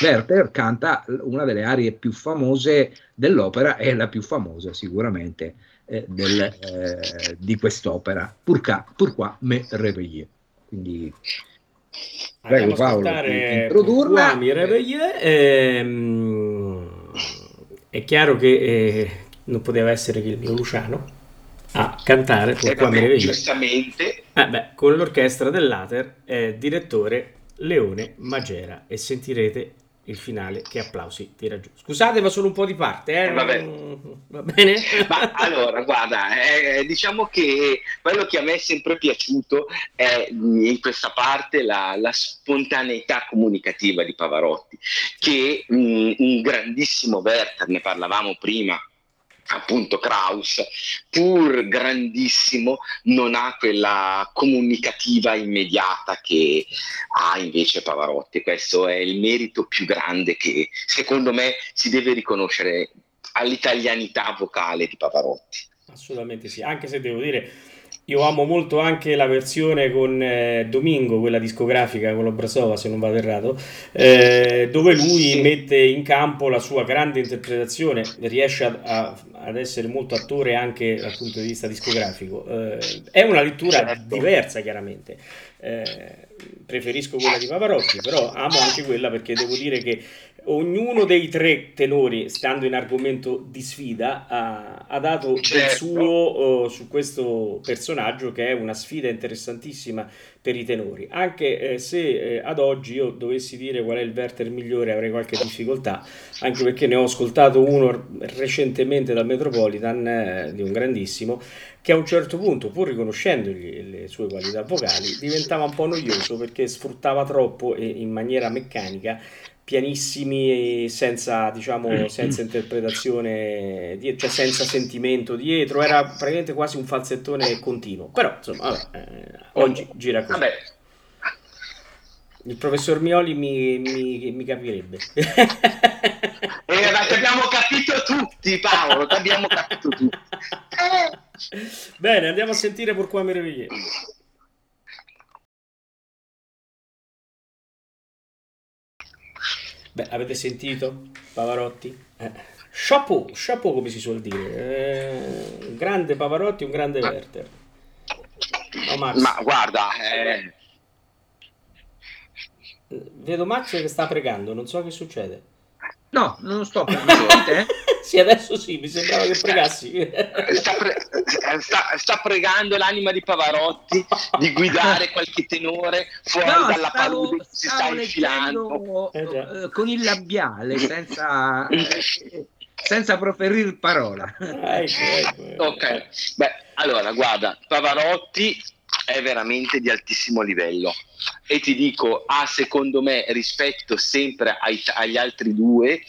Werther canta una delle arie più famose dell'opera e la più famosa sicuramente eh, del, eh, di quest'opera. Pourquoi, pourquoi me réveiller quindi prego Paolo introdurla. Mi réveiller ehm, è chiaro che eh, non poteva essere che il mio Luciano a cantare eh, vabbè, giustamente. Eh beh, con l'orchestra dell'Ater è direttore Leone Magera e sentirete il finale che applausi tira giù. Scusate, ma solo un po' di parte, eh? Vabbè. Va bene? Ma allora, guarda, eh, diciamo che quello che a me è sempre piaciuto è in questa parte la, la spontaneità comunicativa di Pavarotti, che mh, un grandissimo Werther, ne parlavamo prima, appunto Kraus, pur grandissimo, non ha quella comunicativa immediata che ha invece Pavarotti. Questo è il merito più grande che secondo me si deve riconoscere all'italianità vocale di Pavarotti. Assolutamente sì, anche se devo dire, io amo molto anche la versione con eh, Domingo, quella discografica con l'Obrasova, se non vado errato, eh, dove lui mette in campo la sua grande interpretazione, riesce a, a, ad essere molto attore anche dal punto di vista discografico. Eh, è una lettura Certo. diversa, chiaramente. Eh, preferisco quella di Pavarotti, però amo anche quella perché devo dire che ognuno dei tre tenori, stando in argomento di sfida, ha, ha dato del Certo. suo eh, su questo personaggio che è una sfida interessantissima per i tenori. Anche eh, se eh, ad oggi io dovessi dire qual è il Werther migliore avrei qualche difficoltà, anche perché ne ho ascoltato uno recentemente dal Metropolitan eh, di un grandissimo che a un certo punto, pur riconoscendogli le sue qualità vocali, diventava un po' noioso perché sfruttava troppo e in maniera meccanica pianissimi senza, diciamo, senza interpretazione, cioè senza sentimento dietro, era praticamente quasi un falsettone continuo. Però, insomma, vabbè, eh, oggi gira così. Vabbè, Il professor Mioli mi, mi- mi capirebbe. eh, ma ti abbiamo capito tutti, Paolo, ti abbiamo capito tutti. Bene, andiamo a sentire Pourquoi me Beh, avete sentito Pavarotti? Eh, chapeau, chapeau come si suol dire. Eh, un grande Pavarotti, un grande Werther. Max. Ma guarda, eh, Vedo Max che sta pregando, non so che succede. No, non sto te. sì, adesso sì, mi sembrava che pregassi. sta, pre- eh, sta- sta pregando l'anima di Pavarotti di guidare qualche tenore fuori No, dalla stavo, palude che si sta infilando. Eh eh, con il labiale, senza, eh, senza proferire parola. Ah, ecco, ecco, ecco. Ok, beh, allora guarda, Pavarotti è veramente di altissimo livello e ti dico, ha secondo me rispetto sempre ai- agli altri due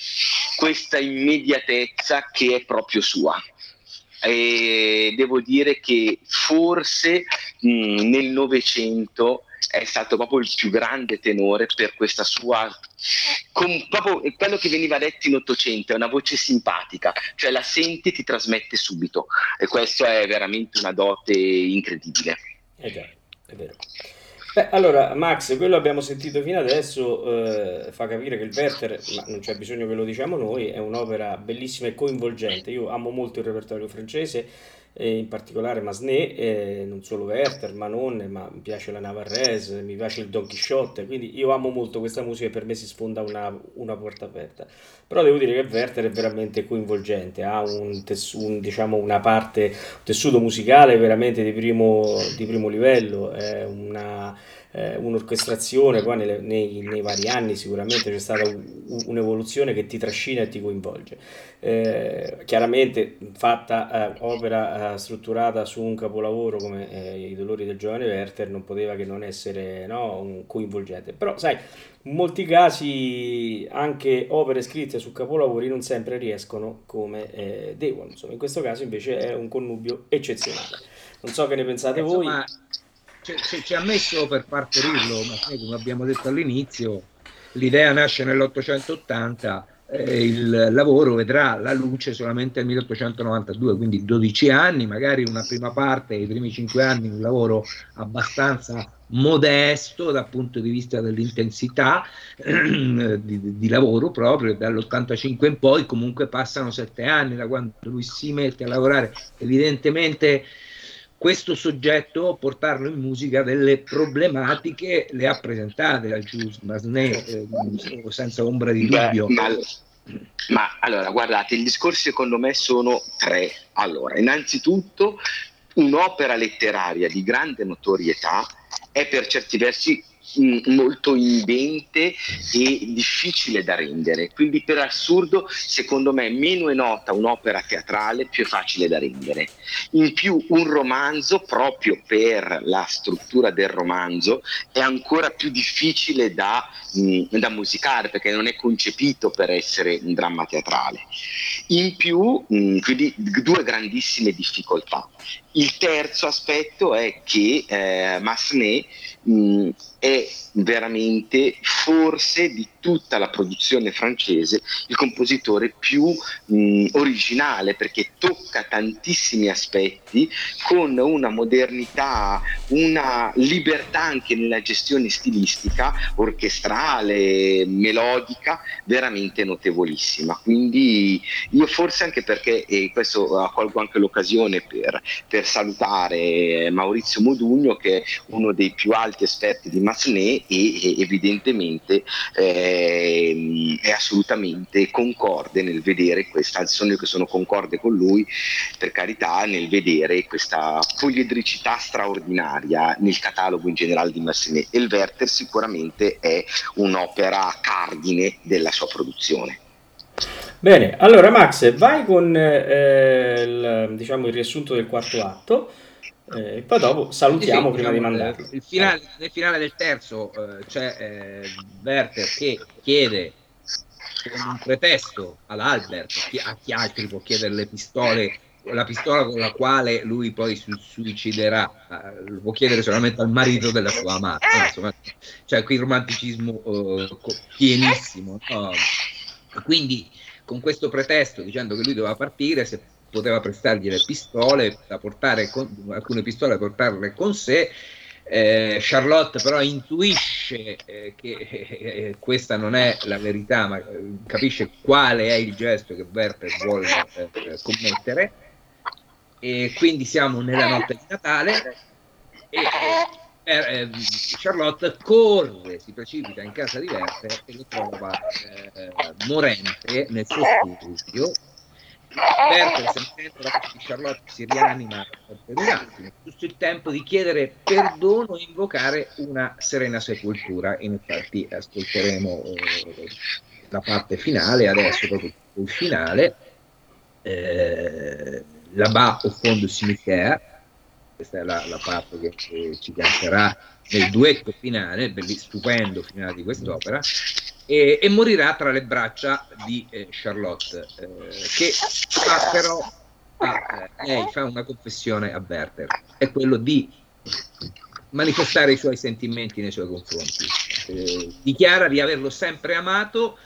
questa immediatezza che è proprio sua. E devo dire che forse mh, nel Novecento è stato proprio il più grande tenore per questa sua con proprio quello che veniva detto in Ottocento è una voce simpatica, cioè la senti e ti trasmette subito e questo è veramente una dote incredibile. Eh già, è vero. Beh, allora, Max, quello abbiamo sentito fino adesso eh, fa capire che il Werther, ma non c'è bisogno che lo diciamo noi, è un'opera bellissima e coinvolgente. Io amo molto il repertorio francese, in particolare Massenet, eh, non solo Werther, Manon, ma mi piace la Navarrese, mi piace il Don Chisciotte, quindi io amo molto questa musica e per me si sfonda una, una porta aperta. Però devo dire che Werther è veramente coinvolgente, ha un, tessu- un, diciamo, una parte, un tessuto musicale veramente di primo, di primo livello, è una, eh, un'orchestrazione, poi nelle- nei, nei vari anni sicuramente c'è stata un- un'evoluzione che ti trascina e ti coinvolge. Eh, chiaramente fatta eh, opera eh, strutturata su un capolavoro come eh, I dolori del giovane Werther non poteva che non essere no, un coinvolgente. Però sai, in molti casi anche opere scritte su capolavori non sempre riescono come eh, devono. Insomma, in questo caso invece è un connubio eccezionale. Non so che ne pensate voi. Insomma, ci, ha messo per partorirlo, ma come abbiamo detto all'inizio, l'idea nasce nell'880, eh, il lavoro vedrà la luce solamente nel 1892, quindi 12 anni, magari una prima parte, i primi 5 anni, un lavoro abbastanza modesto dal punto di vista dell'intensità di, di lavoro proprio dall'85 in poi comunque passano sette anni da quando lui si mette a lavorare. Evidentemente questo soggetto portarlo in musica delle problematiche le ha presentate da Jules Massenet eh, senza ombra di dubbio ma, ma allora, guardate, i discorsi secondo me sono tre. Allora, innanzitutto, un'opera letteraria di grande notorietà è per certi versi molto indente e difficile da rendere. Quindi, per assurdo, secondo me, meno è nota un'opera teatrale, più è facile da rendere. In più, un romanzo, proprio per la struttura del romanzo, è ancora più difficile da, mh, da musicare perché non è concepito per essere un dramma teatrale. In più, mh, quindi due grandissime difficoltà. Il terzo aspetto è che eh, Massenet mh, è veramente forse di tutta la produzione francese il compositore più mh, originale perché tocca tantissimi aspetti con una modernità, una libertà anche nella gestione stilistica, orchestrale, melodica, veramente notevolissima. Quindi io forse anche perché, e questo colgo anche l'occasione per, per salutare Maurizio Modugno che è uno dei più alti esperti di Massenet e, e evidentemente eh, è assolutamente concorde nel vedere questa, sono io che sono concorde con lui per carità nel vedere questa poliedricità straordinaria nel catalogo in generale di Massenet e il Werther sicuramente è un'opera cardine della sua produzione. Bene, allora Max, vai con eh, il, diciamo, il riassunto del quarto atto eh, e poi dopo salutiamo sì, prima diciamo, di mandarlo. Il finale, nel finale del terzo eh, c'è eh, Werther che chiede con un pretesto all'Albert, a chi altri può chiedere le pistole, la pistola con la quale lui poi si suiciderà, eh, lo può chiedere solamente al marito della sua amata. Insomma, cioè qui il romanticismo eh, pienissimo. No? Quindi con questo pretesto, dicendo che lui doveva partire, se poteva prestargli le pistole, con, alcune pistole portarle con sé. Eh, Charlotte però intuisce eh, che eh, questa non è la verità, ma eh, capisce quale è il gesto che Werther vuole eh, commettere. E quindi siamo nella notte di Natale e eh, Charlotte corre, si precipita in casa di Werther e lo trova morente nel suo studio Bertolt, sentendo la voce di Charlotte, si rianima per un attimo, giusto il tempo di chiedere perdono e invocare una serena sepoltura. In effetti ascolteremo eh, la parte finale, adesso proprio il finale. Eh, là-bas au fond cimetière, questa è la, la parte che, che, ci canterà nel duetto finale, stupendo finale di quest'opera, e, e morirà tra le braccia di eh, Charlotte, eh, che fa però fa, eh, lei fa una confessione a Werther, è quello di manifestare i suoi sentimenti nei suoi confronti. Eh, dichiara di averlo sempre amato,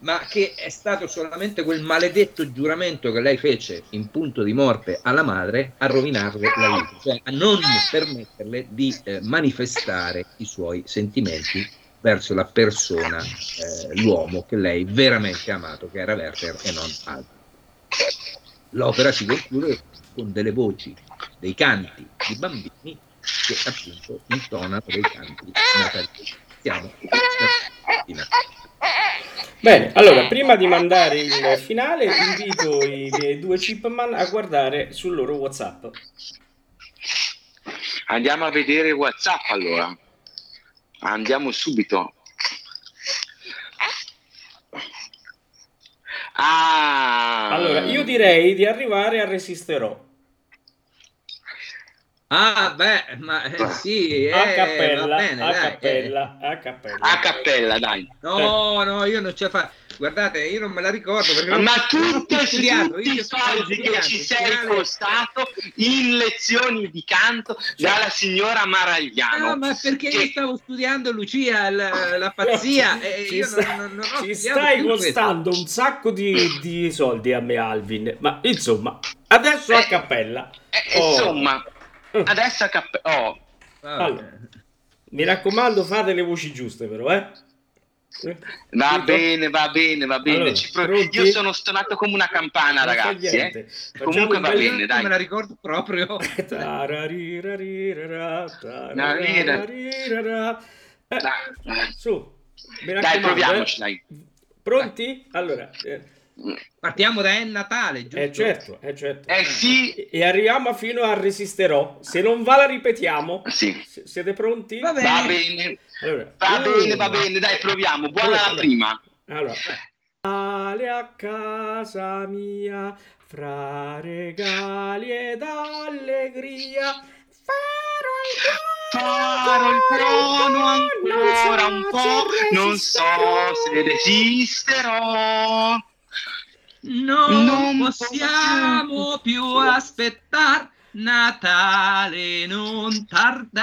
ma che è stato solamente quel maledetto giuramento che lei fece in punto di morte alla madre a rovinarle la vita, cioè a non permetterle di eh, manifestare i suoi sentimenti verso la persona, eh, l'uomo che lei veramente ha amato, che era Werther e non altro. L'opera si conclude con delle voci, dei canti di bambini che appunto intonano dei canti natalizi. Siamo in Bene, allora prima di mandare il finale invito i miei due chipman a guardare sul loro WhatsApp. Andiamo a vedere WhatsApp allora. Andiamo subito. Ah. Allora, io direi di arrivare a Resisterò. Ah, beh, ma eh, sì, eh, a cappella, bene, a, dai, cappella eh. a cappella, a cappella, dai. No, no, io non ce la faccio. Guardate, io non me la ricordo perché ma tutti, studiato, tutti i soldi che ci sei costato in lezioni di canto dalla signora Maragliano. No, ma perché che... io stavo studiando Lucia la, la pazzia e ci, sta, non, non, ci stai costando questo. un sacco di, di, soldi a me Alvin, ma insomma, adesso a eh, cappella. Eh, oh. Insomma, adesso a cappella. Oh. Allora, mi raccomando, fate le voci giuste però, eh? Va Tutto? bene, va bene, va bene. Allora, pro- io sono stonato come una campana, non ragazzi. Eh. Comunque va bene, dai. Me la ricordo proprio. Su, dai, proviamoci, eh. dai. Pronti? Allora, eh. Partiamo da è Natale, giusto? Eh certo, eh certo. Eh sì. E arriviamo fino a Resisterò. Se non va la ripetiamo. Sì. siete pronti? Va bene. Va bene. Allora, va bene, va bene, dai, proviamo. Buona allora, la prima. Allora. Ale a casa mia, fra regali ed allegria, farò il trono ancora un po', non so se resisterò. Non, non possiamo più aspettare Natale non tardar.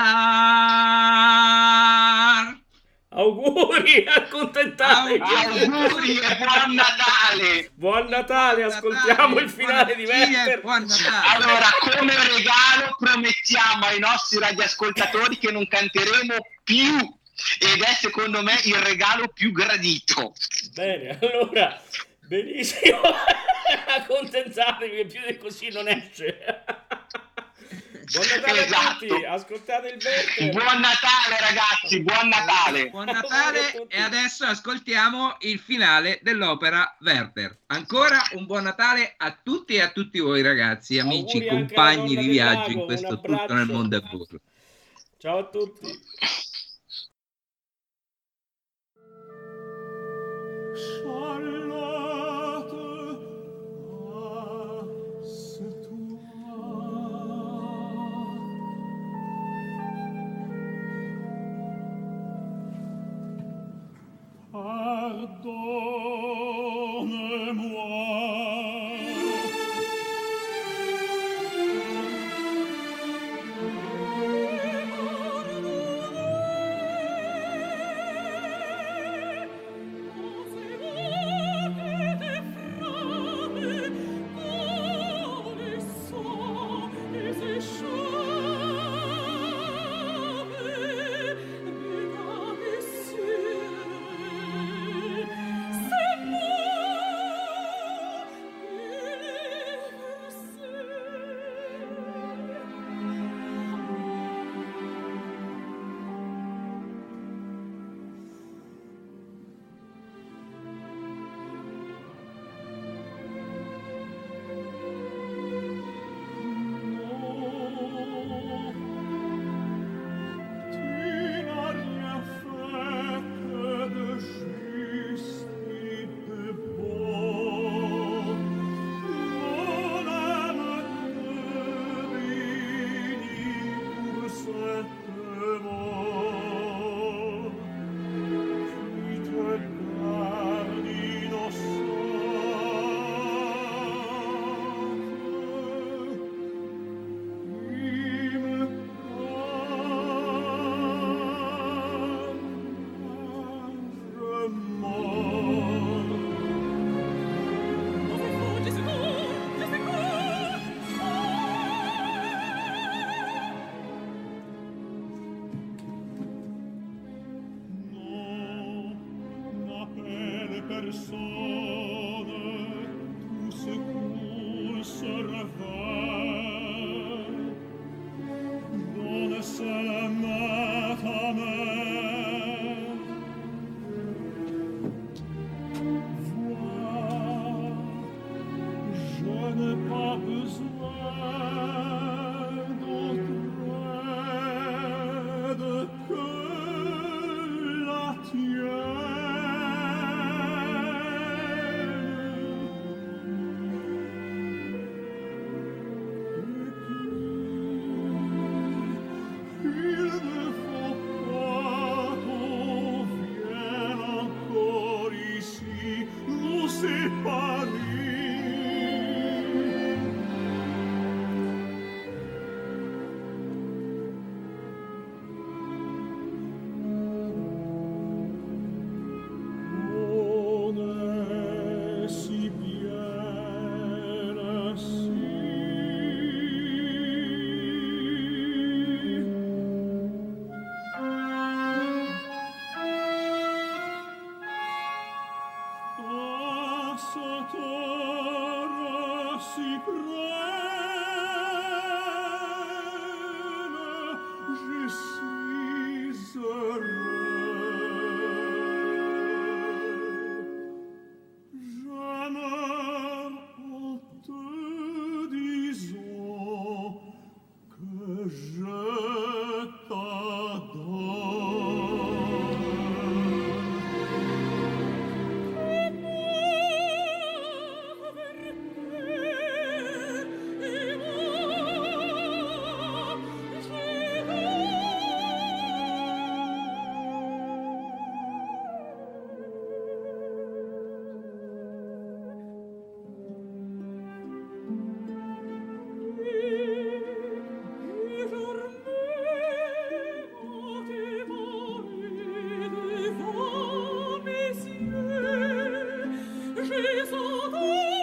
Auguri, accontentatevi. Auguri e buon Natale! Buon Natale, ascoltiamo il finale di Natale, Werther. Natale. Allora, come regalo promettiamo ai nostri radioascoltatori che non canteremo più ed è secondo me il regalo più gradito. Bene, allora, benissimo. Accontentatevi che più di così non esce. Buon Natale a Esatto. tutti, ascoltate il Werther. Buon Natale ragazzi, buon Natale! Buon Natale e adesso ascoltiamo il finale dell'opera Werther. Ancora un buon Natale a tutti e a tutti voi ragazzi, amici, compagni di viaggio in questo tutto nel mondo è burro. Ciao a tutti. Charlotte, pardon Oh,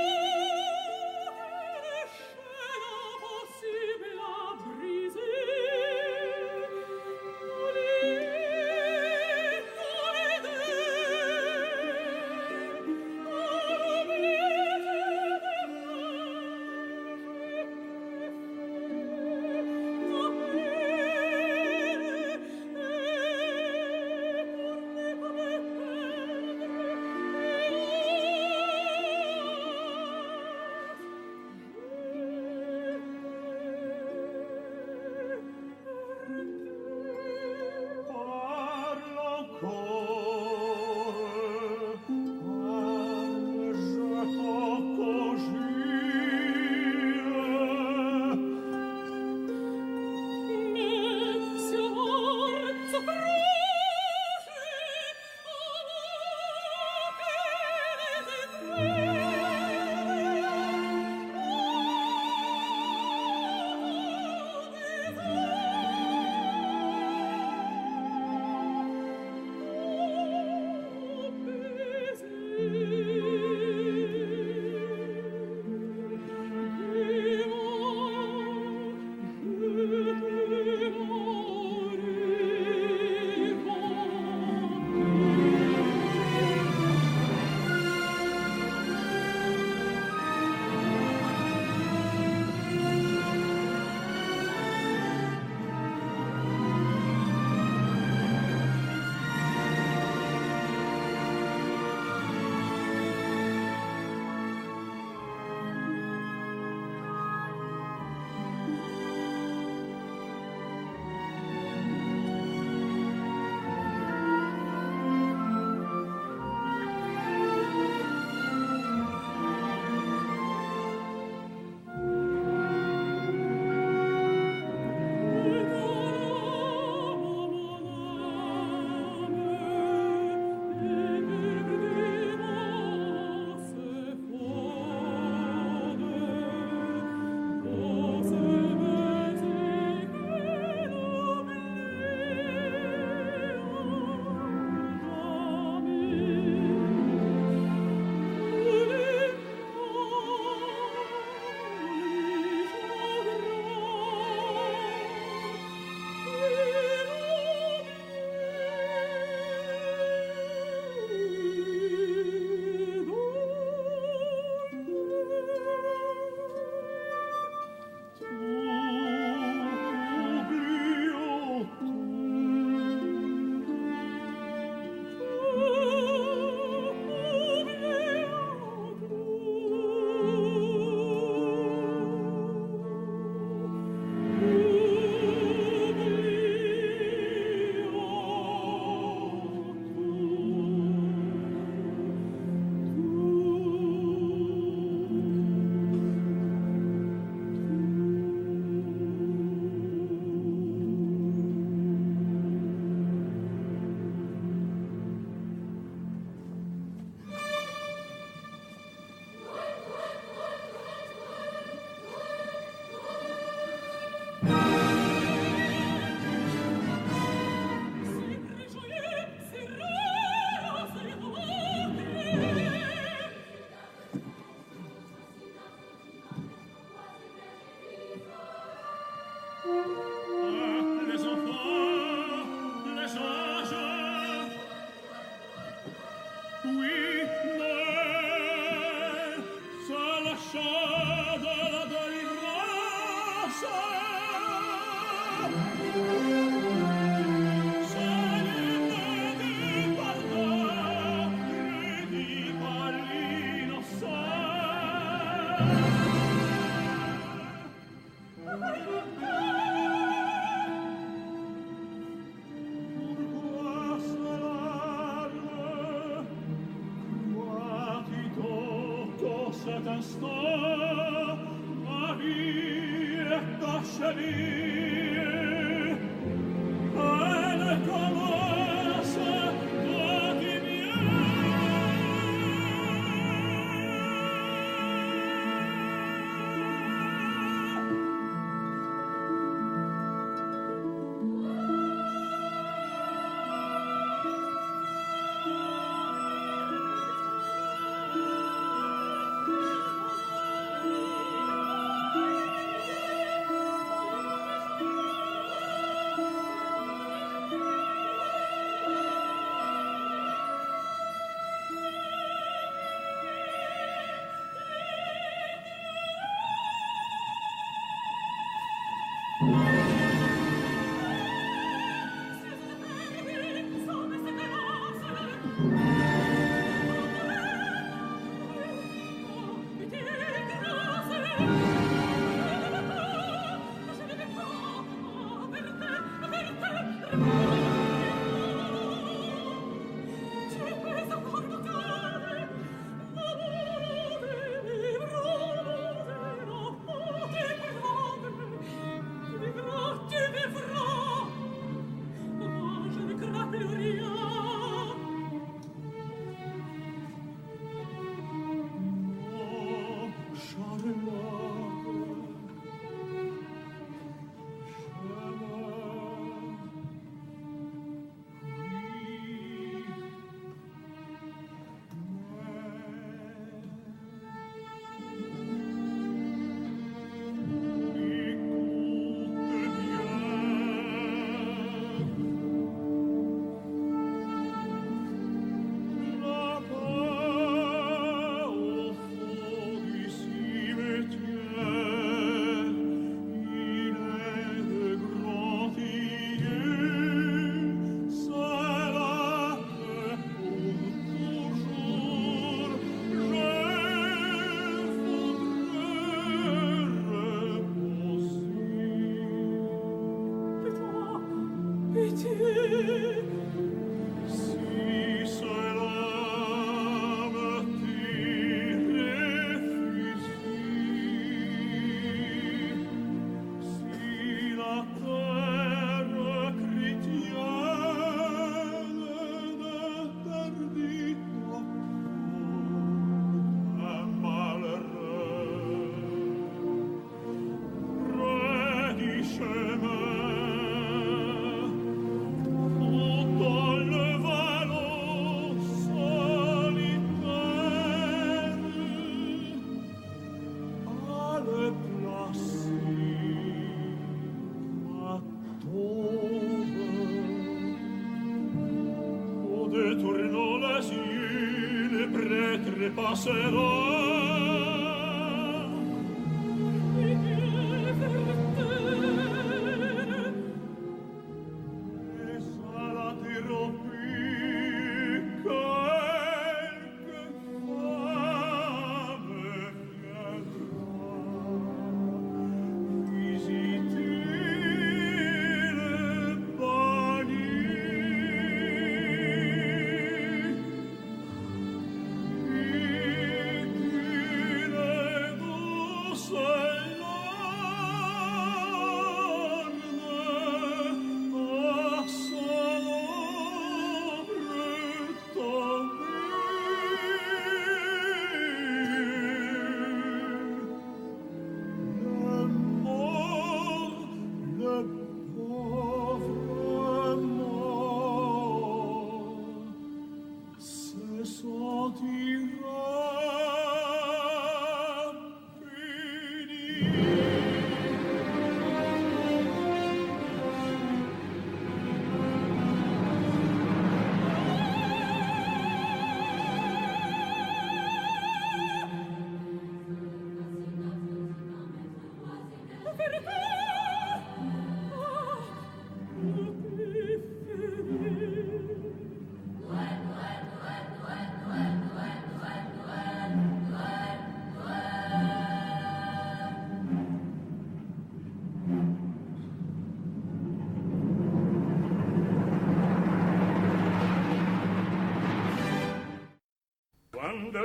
será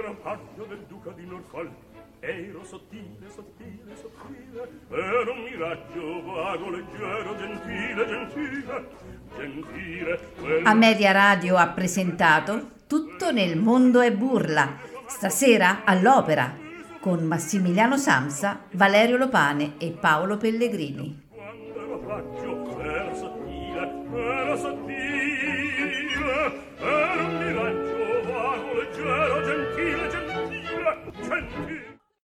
era pagno del duca di Norfolk. Ero sottile, sottile, sottile Ero un miraggio vago, leggero, gentile, gentile Gentile quel... A Media Radio ha presentato Tutto nel mondo è burla Stasera all'opera con Massimiliano Samsa, Valerio Lopane e Paolo Pellegrini. Quando ero pagno, era sottile, era sottile Era un miraggio vago, leggero